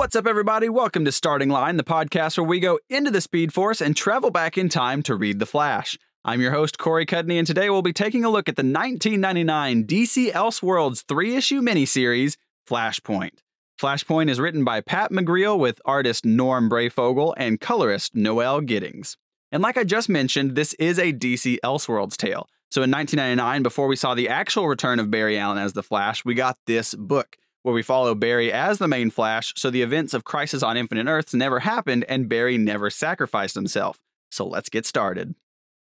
What's up, everybody? Welcome to Starting Line, the podcast where we go into the Speed Force and travel back in time to read The Flash. I'm your host, Corey Cudney, and today we'll be taking a look at the 1999 DC Elseworlds three issue miniseries, Flashpoint. Flashpoint is written by Pat McGreal with artist Norm Breyfogle and colorist Noel Giddings. And like I just mentioned, this is a DC Elseworlds tale. So in 1999, before we saw the actual return of Barry Allen as the Flash, we got this book where we follow Barry as the main Flash, so the events of Crisis on Infinite Earths never happened and Barry never sacrificed himself. So let's get started.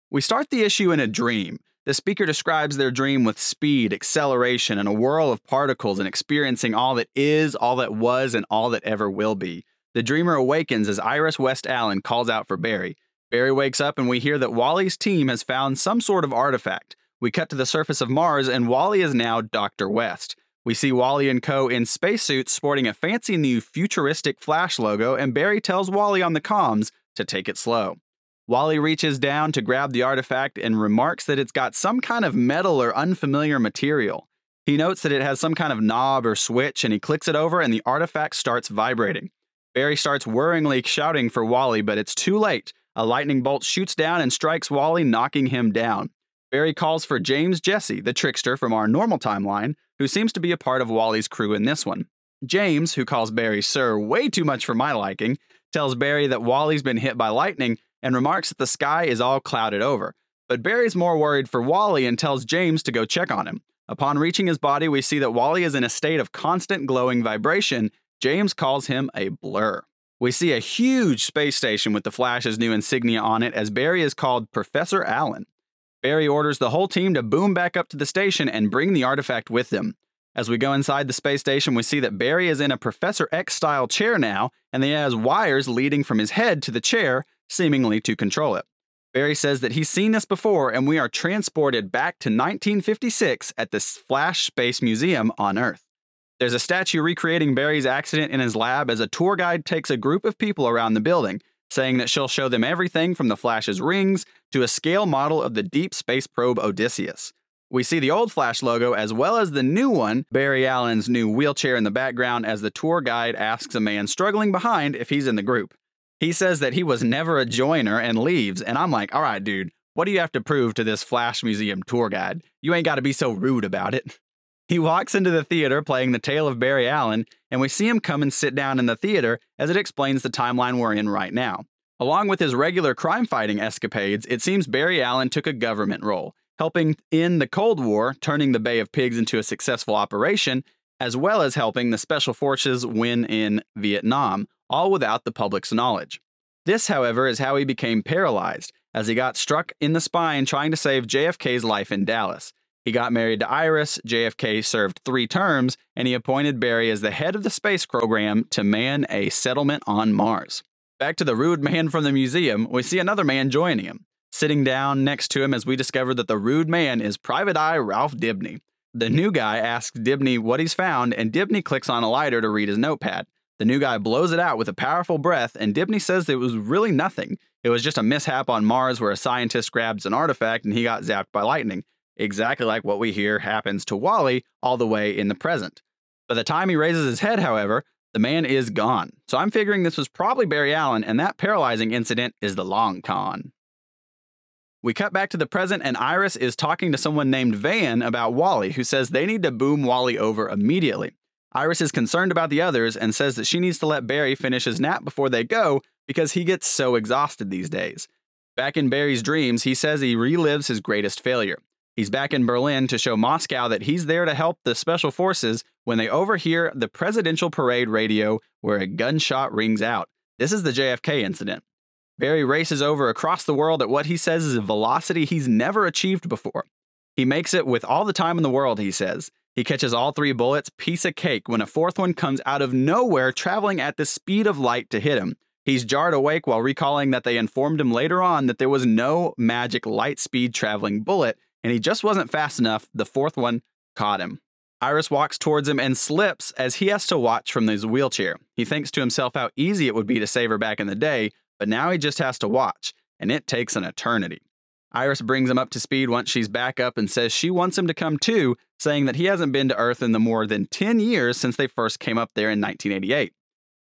We start the issue in a dream. The speaker describes their dream with speed, acceleration, and a whirl of particles and experiencing all that is, all that was, and all that ever will be. The dreamer awakens as Iris West Allen calls out for Barry. Barry wakes up and we hear that Wally's team has found some sort of artifact. We cut to the surface of Mars and Wally is now Dr. West. We see Wally and Co. in spacesuits sporting a fancy new futuristic Flash logo, and Barry tells Wally on the comms to take it slow. Wally reaches down to grab the artifact and remarks that it's got some kind of metal or unfamiliar material. He notes that it has some kind of knob or switch and he clicks it over and the artifact starts vibrating. Barry starts worryingly shouting for Wally, but it's too late. A lightning bolt shoots down and strikes Wally, knocking him down. Barry calls for James Jesse, the trickster from our normal timeline, who seems to be a part of Wally's crew in this one. James, who calls Barry Sir way too much for my liking, tells Barry that Wally's been hit by lightning and remarks that the sky is all clouded over. But Barry's more worried for Wally and tells James to go check on him. Upon reaching his body, we see that Wally is in a state of constant glowing vibration. James calls him a blur. We see a huge space station with the Flash's new insignia on it as Barry is called Professor Allen. Barry orders the whole team to boom back up to the station and bring the artifact with them. As we go inside the space station, we see that Barry is in a Professor X style chair now, and he has wires leading from his head to the chair, seemingly to control it. Barry says that he's seen this before, and we are transported back to 1956 at the Flash Space Museum on Earth. There's a statue recreating Barry's accident in his lab as a tour guide takes a group of people around the building, saying that she'll show them everything from the Flash's rings to a scale model of the deep space probe Odysseus. We see the old Flash logo as well as the new one, Barry Allen's new wheelchair in the background, as the tour guide asks a man struggling behind if he's in the group. He says that he was never a joiner and leaves, and I'm like, all right, dude, what do you have to prove to this Flash Museum tour guide? You ain't got to be so rude about it. He walks into the theater playing the tale of Barry Allen, and we see him come and sit down in the theater as it explains the timeline we're in right now. Along with his regular crime fighting escapades, it seems Barry Allen took a government role helping in the Cold War, turning the Bay of Pigs into a successful operation, as well as helping the Special Forces win in Vietnam, all without the public's knowledge. This, however, is how he became paralyzed, as he got struck in the spine trying to save JFK's life in Dallas. He got married to Iris, JFK served three terms, and he appointed Barry as the head of the space program to man a settlement on Mars. Back to the rude man from the museum, we see another man joining him. Sitting down next to him as we discover that the rude man is Private Eye Ralph Dibny. The new guy asks Dibny what he's found, and Dibny clicks on a lighter to read his notepad. The new guy blows it out with a powerful breath, and Dibny says it was really nothing. It was just a mishap on Mars where a scientist grabs an artifact and he got zapped by lightning. Exactly like what we hear happens to Wally all the way in the present. By the time he raises his head, however, the man is gone. So I'm figuring this was probably Barry Allen, and that paralyzing incident is the long con. We cut back to the present, and Iris is talking to someone named Van about Wally, who says they need to boom Wally over immediately. Iris is concerned about the others and says that she needs to let Barry finish his nap before they go because he gets so exhausted these days. Back in Barry's dreams, he says he relives his greatest failure. He's back in Berlin to show Moscow that he's there to help the special forces when they overhear the presidential parade radio where a gunshot rings out. This is the JFK incident. Barry races over across the world at what he says is a velocity he's never achieved before. He makes it with all the time in the world, he says. He catches all three bullets, piece of cake, when a fourth one comes out of nowhere, traveling at the speed of light to hit him. He's jarred awake while recalling that they informed him later on that there was no magic light speed traveling bullet, and he just wasn't fast enough. The fourth one caught him. Iris walks towards him and slips as he has to watch from his wheelchair. He thinks to himself how easy it would be to save her back in the day, but now he just has to watch, and it takes an eternity. Iris brings him up to speed once she's back up and says she wants him to come too, saying that he hasn't been to Earth in the more than 10 years since they first came up there in 1988.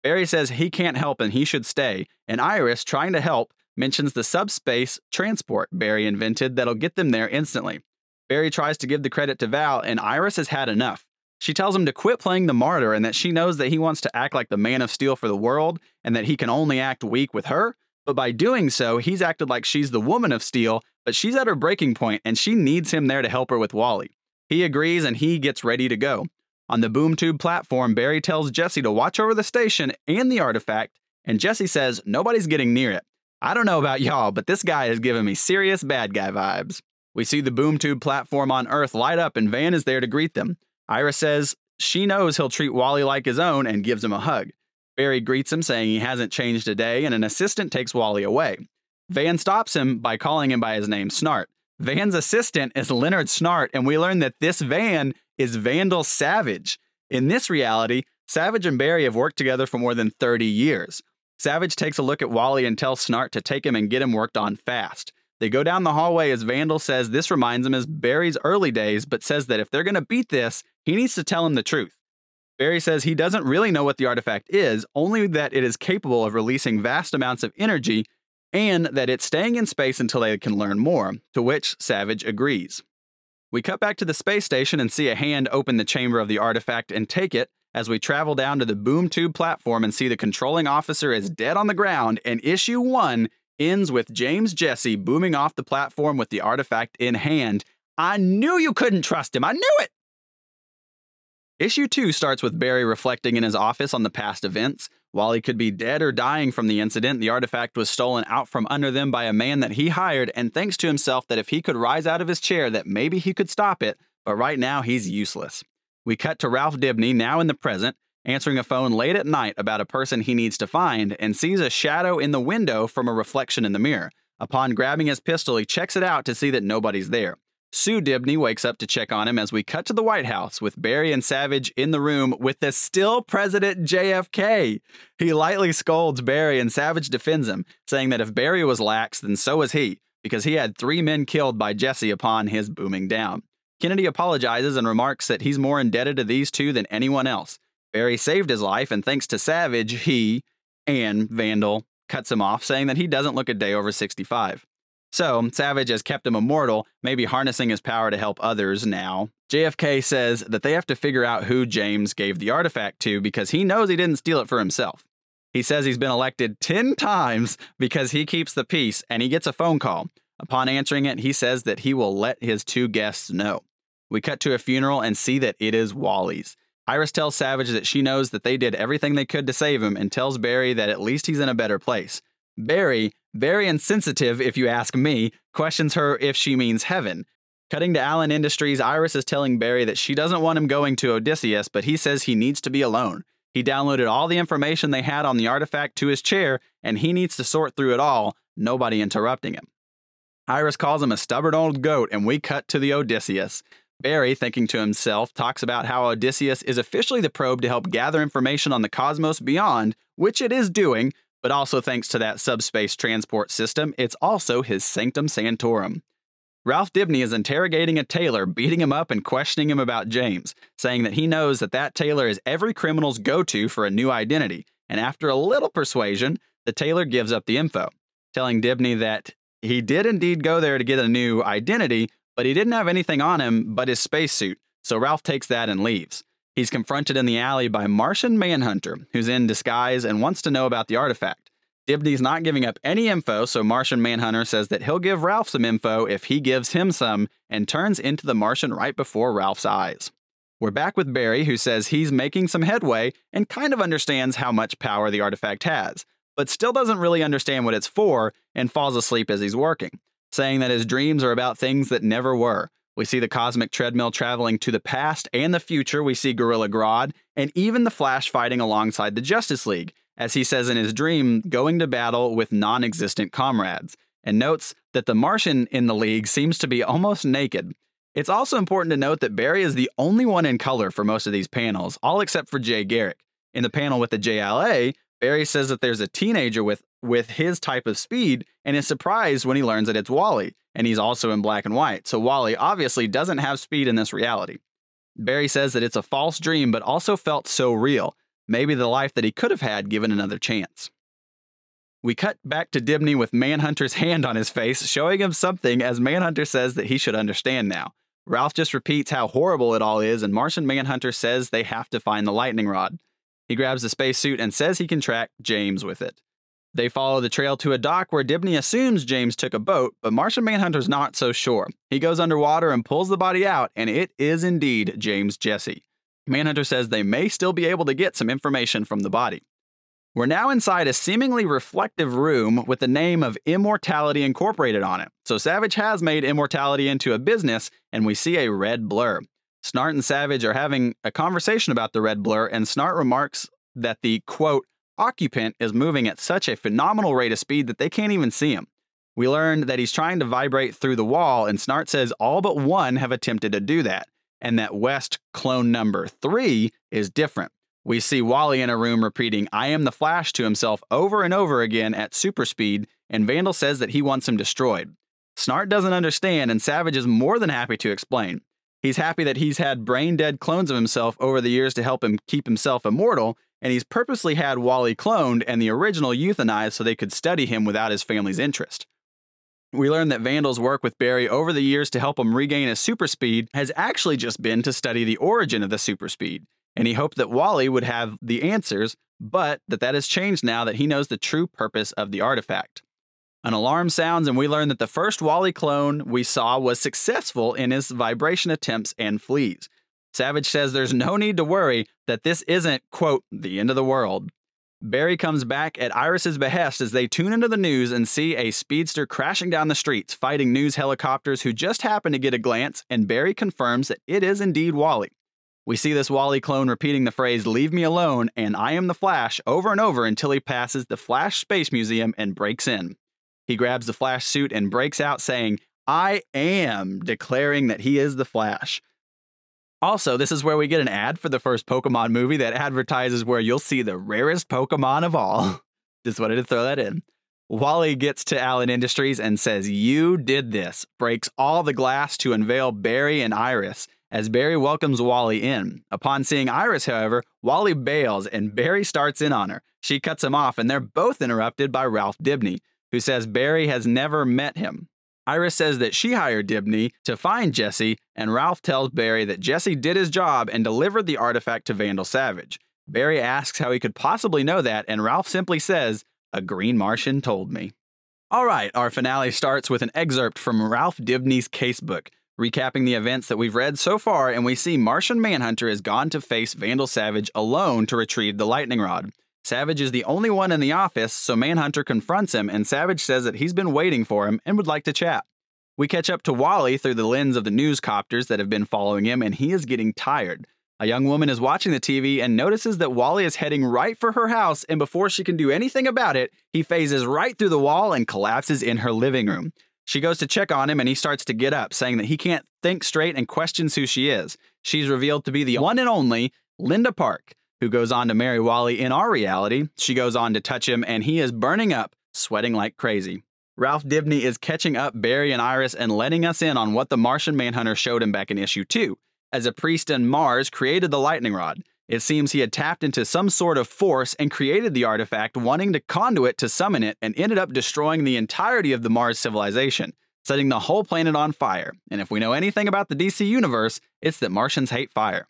Barry says he can't help and he should stay, and Iris, trying to help, mentions the subspace transport Barry invented that'll get them there instantly. Barry tries to give the credit to Val, and Iris has had enough. She tells him to quit playing the martyr and that she knows that he wants to act like the man of steel for the world and that he can only act weak with her. But by doing so, he's acted like she's the woman of steel, but she's at her breaking point and she needs him there to help her with Wally. He agrees and he gets ready to go. On the boom tube platform, Barry tells Jesse to watch over the station and the artifact, and Jesse says nobody's getting near it. I don't know about y'all, but this guy is giving me serious bad guy vibes. We see the boom tube platform on Earth light up, and Van is there to greet them. Iris says she knows he'll treat Wally like his own and gives him a hug. Barry greets him, saying he hasn't changed a day, and an assistant takes Wally away. Van stops him by calling him by his name, Snart. Van's assistant is Leonard Snart, and we learn that this Van is Vandal Savage. In this reality, Savage and Barry have worked together for more than 30 years. Savage takes a look at Wally and tells Snart to take him and get him worked on fast. They go down the hallway as Vandal says this reminds him of Barry's early days, but says that if they're going to beat this, he needs to tell him the truth. Barry says he doesn't really know what the artifact is, only that it is capable of releasing vast amounts of energy and that it's staying in space until they can learn more, to which Savage agrees. We cut back to the space station and see a hand open the chamber of the artifact and take it as we travel down to the boom tube platform and see the controlling officer is dead on the ground and issue 1 ends with James Jesse booming off the platform with the artifact in hand. I knew you couldn't trust him. I knew it. Issue 2 starts with Barry reflecting in his office on the past events. While he could be dead or dying from the incident, the artifact was stolen out from under them by a man that he hired and thinks to himself that if he could rise out of his chair that maybe he could stop it, but right now he's useless. We cut to Ralph Dibny, now in the present, answering a phone late at night about a person he needs to find and sees a shadow in the window from a reflection in the mirror. Upon grabbing his pistol, he checks it out to see that nobody's there. Sue Dibny wakes up to check on him as we cut to the White House with Barry and Savage in the room with the still President JFK. He lightly scolds Barry and Savage defends him, saying that if Barry was lax, then so was he, because he had three men killed by Jesse upon his booming down. Kennedy apologizes and remarks that he's more indebted to these two than anyone else. Barry saved his life, and thanks to Savage, he and Vandal cuts him off, saying that he doesn't look a day over 65. So, Savage has kept him immortal, maybe harnessing his power to help others now. JFK says that they have to figure out who James gave the artifact to because he knows he didn't steal it for himself. He says he's been elected 10 times because he keeps the peace and he gets a phone call. Upon answering it, he says that he will let his two guests know. We cut to a funeral and see that it is Wally's. Iris tells Savage that she knows that they did everything they could to save him and tells Barry that at least he's in a better place. Barry, very insensitive if you ask me, questions her if she means heaven. Cutting to Allen Industries, Iris is telling Barry that she doesn't want him going to Odysseus, but he says he needs to be alone. He downloaded all the information they had on the artifact to his chair, and he needs to sort through it all, nobody interrupting him. Iris calls him a stubborn old goat, and we cut to the Odysseus. Barry, thinking to himself, talks about how Odysseus is officially the probe to help gather information on the cosmos beyond, which it is doing, but also thanks to that subspace transport system, it's also his sanctum sanctorum. Ralph Dibny is interrogating a tailor, beating him up and questioning him about James, saying that he knows that that tailor is every criminal's go to for a new identity. And after a little persuasion, the tailor gives up the info, telling Dibny that he did indeed go there to get a new identity, but he didn't have anything on him but his spacesuit. So Ralph takes that and leaves. He's confronted in the alley by Martian Manhunter, who's in disguise and wants to know about the artifact. Dibny's not giving up any info, so Martian Manhunter says that he'll give Ralph some info if he gives him some and turns into the Martian right before Ralph's eyes. We're back with Barry, who says he's making some headway and kind of understands how much power the artifact has, but still doesn't really understand what it's for and falls asleep as he's working, saying that his dreams are about things that never were, we see the cosmic treadmill traveling to the past and the future. We see Gorilla Grodd and even the Flash fighting alongside the Justice League, as he says in his dream, going to battle with non existent comrades, and notes that the Martian in the League seems to be almost naked. It's also important to note that Barry is the only one in color for most of these panels, all except for Jay Garrick. In the panel with the JLA, Barry says that there's a teenager with, with his type of speed and is surprised when he learns that it's Wally and he's also in black and white. So Wally obviously doesn't have speed in this reality. Barry says that it's a false dream, but also felt so real. maybe the life that he could have had given another chance. We cut back to Dibny with Manhunter's hand on his face, showing him something as Manhunter says that he should understand now. Ralph just repeats how horrible it all is, and Martian Manhunter says they have to find the lightning rod. He grabs the spacesuit and says he can track James with it. They follow the trail to a dock where Dibny assumes James took a boat, but Martian Manhunter's not so sure. He goes underwater and pulls the body out, and it is indeed James Jesse. Manhunter says they may still be able to get some information from the body. We're now inside a seemingly reflective room with the name of Immortality Incorporated on it. So Savage has made Immortality into a business, and we see a red blur. Snart and Savage are having a conversation about the red blur, and Snart remarks that the quote, occupant is moving at such a phenomenal rate of speed that they can't even see him. We learn that he's trying to vibrate through the wall, and Snart says all but one have attempted to do that, and that West clone number three is different. We see Wally in a room repeating, I am the Flash to himself over and over again at super speed, and Vandal says that he wants him destroyed. Snart doesn't understand, and Savage is more than happy to explain. He's happy that he's had brain dead clones of himself over the years to help him keep himself immortal, and he's purposely had Wally cloned and the original euthanized so they could study him without his family's interest. We learn that Vandal's work with Barry over the years to help him regain his super speed has actually just been to study the origin of the super speed and he hoped that Wally would have the answers, but that that has changed now that he knows the true purpose of the artifact. An alarm sounds, and we learn that the first Wally clone we saw was successful in his vibration attempts and flees. Savage says there's no need to worry that this isn't, quote, the end of the world. Barry comes back at Iris's behest as they tune into the news and see a speedster crashing down the streets, fighting news helicopters who just happen to get a glance, and Barry confirms that it is indeed Wally. We see this Wally clone repeating the phrase, Leave me alone, and I am the Flash over and over until he passes the Flash Space Museum and breaks in. He grabs the Flash suit and breaks out saying, I am, declaring that he is the Flash. Also, this is where we get an ad for the first Pokemon movie that advertises where you'll see the rarest Pokemon of all. Just wanted to throw that in. Wally gets to Allen Industries and says, You did this, breaks all the glass to unveil Barry and Iris, as Barry welcomes Wally in. Upon seeing Iris, however, Wally bails and Barry starts in on her. She cuts him off, and they're both interrupted by Ralph Dibny, who says Barry has never met him. Iris says that she hired Dibny to find Jesse, and Ralph tells Barry that Jesse did his job and delivered the artifact to Vandal Savage. Barry asks how he could possibly know that, and Ralph simply says, A green Martian told me. All right, our finale starts with an excerpt from Ralph Dibny's casebook recapping the events that we've read so far, and we see Martian Manhunter has gone to face Vandal Savage alone to retrieve the lightning rod. Savage is the only one in the office, so Manhunter confronts him, and Savage says that he's been waiting for him and would like to chat. We catch up to Wally through the lens of the newscopters that have been following him, and he is getting tired. A young woman is watching the TV and notices that Wally is heading right for her house, and before she can do anything about it, he phases right through the wall and collapses in her living room. She goes to check on him and he starts to get up, saying that he can't think straight and questions who she is. She's revealed to be the one and only Linda Park, who goes on to marry Wally in our reality. She goes on to touch him and he is burning up, sweating like crazy. Ralph Dibny is catching up Barry and Iris and letting us in on what the Martian Manhunter showed him back in issue 2. As a priest in Mars created the lightning rod, it seems he had tapped into some sort of force and created the artifact, wanting to conduit to summon it, and ended up destroying the entirety of the Mars civilization, setting the whole planet on fire. And if we know anything about the DC universe, it's that Martians hate fire.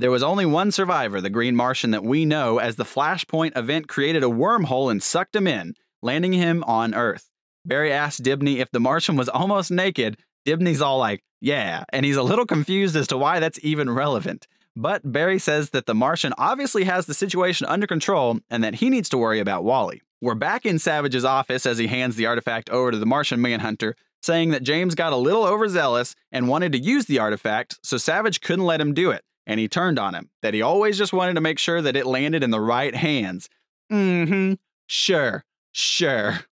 There was only one survivor, the Green Martian that we know, as the Flashpoint event created a wormhole and sucked him in, landing him on Earth. Barry asked Dibny if the Martian was almost naked. Dibny's all like, yeah, and he's a little confused as to why that's even relevant. But Barry says that the Martian obviously has the situation under control and that he needs to worry about Wally. We're back in Savage's office as he hands the artifact over to the Martian Manhunter, saying that James got a little overzealous and wanted to use the artifact, so Savage couldn't let him do it, and he turned on him, that he always just wanted to make sure that it landed in the right hands. Mm hmm, sure, sure.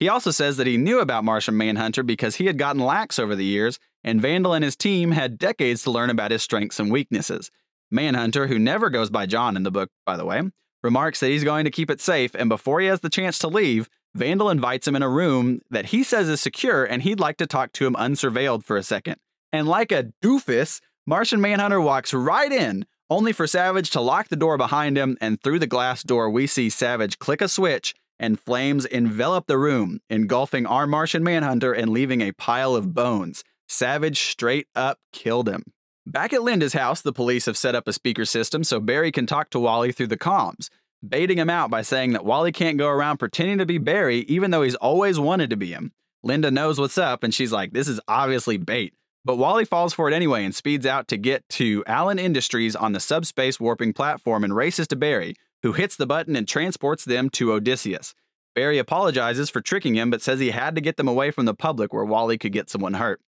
He also says that he knew about Martian Manhunter because he had gotten lax over the years, and Vandal and his team had decades to learn about his strengths and weaknesses. Manhunter, who never goes by John in the book, by the way, remarks that he's going to keep it safe, and before he has the chance to leave, Vandal invites him in a room that he says is secure and he'd like to talk to him unsurveilled for a second. And like a doofus, Martian Manhunter walks right in, only for Savage to lock the door behind him, and through the glass door, we see Savage click a switch and flames envelop the room, engulfing our Martian Manhunter and leaving a pile of bones. Savage straight up killed him. Back at Linda's house, the police have set up a speaker system so Barry can talk to Wally through the comms, baiting him out by saying that Wally can't go around pretending to be Barry even though he's always wanted to be him. Linda knows what's up and she's like, this is obviously bait. But Wally falls for it anyway and speeds out to get to Allen Industries on the subspace warping platform and races to Barry, who hits the button and transports them to Odysseus. Barry apologizes for tricking him, but says he had to get them away from the public where Wally could get someone hurt.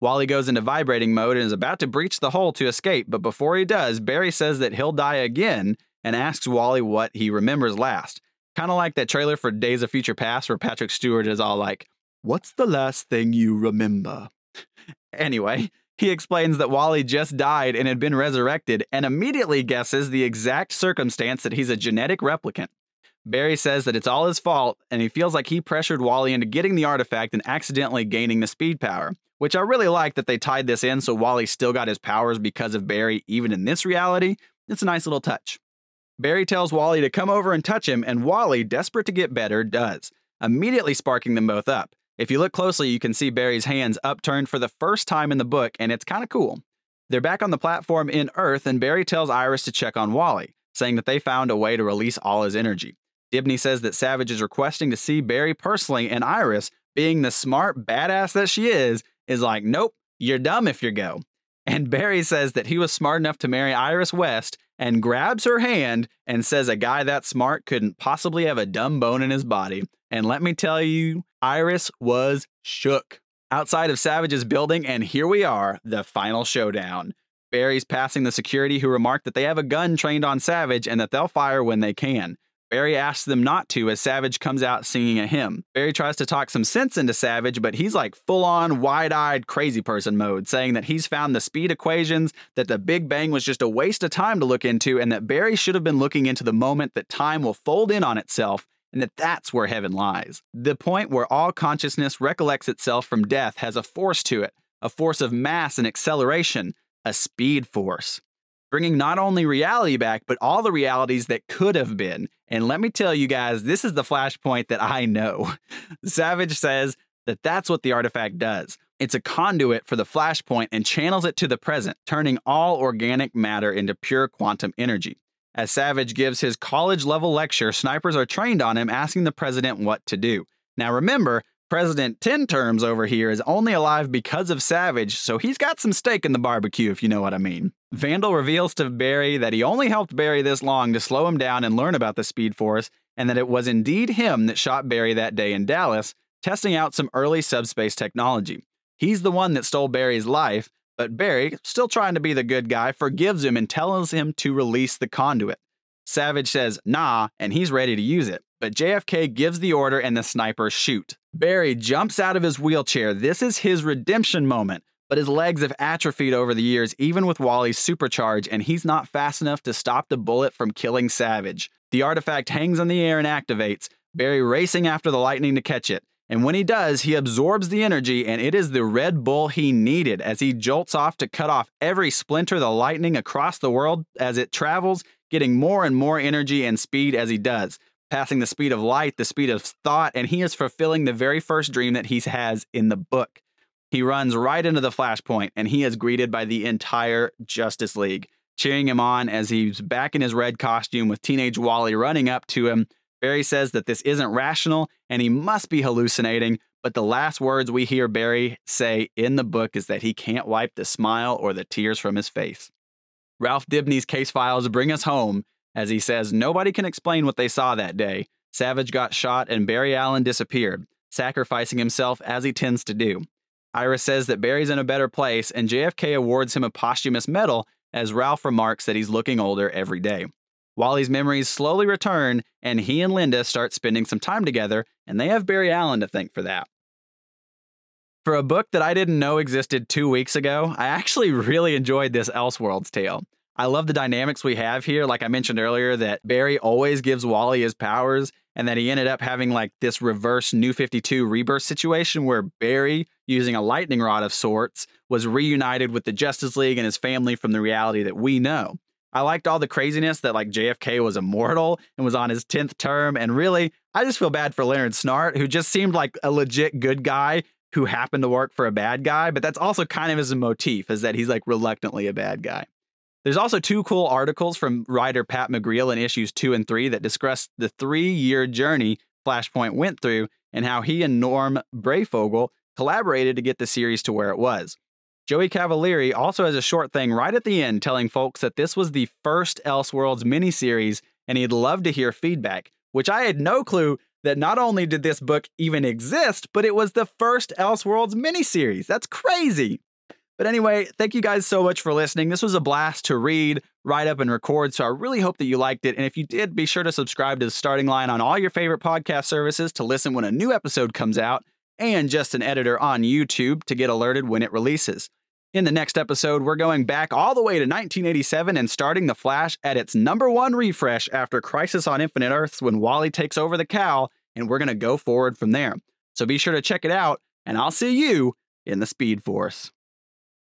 Wally goes into vibrating mode and is about to breach the hole to escape, but before he does, Barry says that he'll die again and asks Wally what he remembers last. Kind of like that trailer for Days of Future Past where Patrick Stewart is all like, What's the last thing you remember? Anyway, he explains that Wally just died and had been resurrected and immediately guesses the exact circumstance that he's a genetic replicant. Barry says that it's all his fault and he feels like he pressured Wally into getting the artifact and accidentally gaining the speed power, which I really like that they tied this in so Wally still got his powers because of Barry even in this reality. It's a nice little touch. Barry tells Wally to come over and touch him, and Wally, desperate to get better, does, immediately sparking them both up. If you look closely, you can see Barry's hands upturned for the first time in the book, and it's kind of cool. They're back on the platform in Earth, and Barry tells Iris to check on Wally, saying that they found a way to release all his energy. Dibny says that Savage is requesting to see Barry personally, and Iris, being the smart badass that she is, is like, nope, you're dumb if you go. And Barry says that he was smart enough to marry Iris West and grabs her hand and says a guy that smart couldn't possibly have a dumb bone in his body. And let me tell you, Iris was shook. Outside of Savage's building, and here we are, the final showdown. Barry's passing the security who remarked that they have a gun trained on Savage and that they'll fire when they can. Barry asks them not to as Savage comes out singing a hymn. Barry tries to talk some sense into Savage, but he's like full on wide eyed crazy person mode, saying that he's found the speed equations, that the Big Bang was just a waste of time to look into, and that Barry should have been looking into the moment that time will fold in on itself and that that's where heaven lies. The point where all consciousness recollects itself from death has a force to it, a force of mass and acceleration, a speed force bringing not only reality back, but all the realities that could have been. And let me tell you guys, this is the flashpoint that I know. Savage says that that's what the artifact does. It's a conduit for the flashpoint and channels it to the present, turning all organic matter into pure quantum energy. As Savage gives his college level lecture, snipers are trained on him, asking the president what to do. Now remember, President 10 terms over here is only alive because of Savage, so he's got some stake in the barbecue, if you know what I mean. Vandal reveals to Barry that he only helped Barry this long to slow him down and learn about the Speed Force, and that it was indeed him that shot Barry that day in Dallas, testing out some early subspace technology. He's the one that stole Barry's life, but Barry, still trying to be the good guy, forgives him and tells him to release the conduit. Savage says, nah, and he's ready to use it but JFK gives the order and the snipers shoot. Barry jumps out of his wheelchair. This is his redemption moment, but his legs have atrophied over the years, even with Wally's supercharge, and he's not fast enough to stop the bullet from killing Savage. The artifact hangs in the air and activates, Barry racing after the lightning to catch it. And when he does, he absorbs the energy, and it is the Red Bull he needed as he jolts off to cut off every splinter of the lightning across the world as it travels, getting more and more energy and speed as he does passing the speed of light, the speed of thought, and he is fulfilling the very first dream that he has in the book. He runs right into the flashpoint and he is greeted by the entire Justice League, cheering him on as he's back in his red costume with teenage Wally running up to him. Barry says that this isn't rational and he must be hallucinating, but the last words we hear Barry say in the book is that he can't wipe the smile or the tears from his face. Ralph Dibny's case files bring us home as he says nobody can explain what they saw that day. Savage got shot and Barry Allen disappeared, sacrificing himself as he tends to do. Iris says that Barry's in a better place, and JFK awards him a posthumous medal as Ralph remarks that he's looking older every day. Wally's memories slowly return, and he and Linda start spending some time together, and they have Barry Allen to thank for that. For a book that I didn't know existed two weeks ago, I actually really enjoyed this Elseworlds tale. I love the dynamics we have here. Like I mentioned earlier, that Barry always gives Wally his powers, and that he ended up having like this reverse New 52 rebirth situation where Barry, using a lightning rod of sorts, was reunited with the Justice League and his family from the reality that we know. I liked all the craziness that like JFK was immortal and was on his 10th term. And really, I just feel bad for Leonard Snart, who just seemed like a legit good guy who happened to work for a bad guy. But that's also kind of his motif, is that he's like reluctantly a bad guy. There's also two cool articles from writer Pat McGreal in issues two and three that discuss the three year journey Flashpoint went through and how he and Norm Breyfogle collaborated to get the series to where it was. Joey Cavalieri also has a short thing right at the end telling folks that this was the first Elseworlds miniseries and he'd love to hear feedback, which I had no clue that not only did this book even exist, but it was the first Elseworlds miniseries. That's crazy. But anyway, thank you guys so much for listening. This was a blast to read, write up, and record. So I really hope that you liked it. And if you did, be sure to subscribe to the starting line on all your favorite podcast services to listen when a new episode comes out, and just an editor on YouTube to get alerted when it releases. In the next episode, we're going back all the way to 1987 and starting The Flash at its number one refresh after Crisis on Infinite Earths when Wally takes over the cowl, and we're going to go forward from there. So be sure to check it out, and I'll see you in the Speed Force.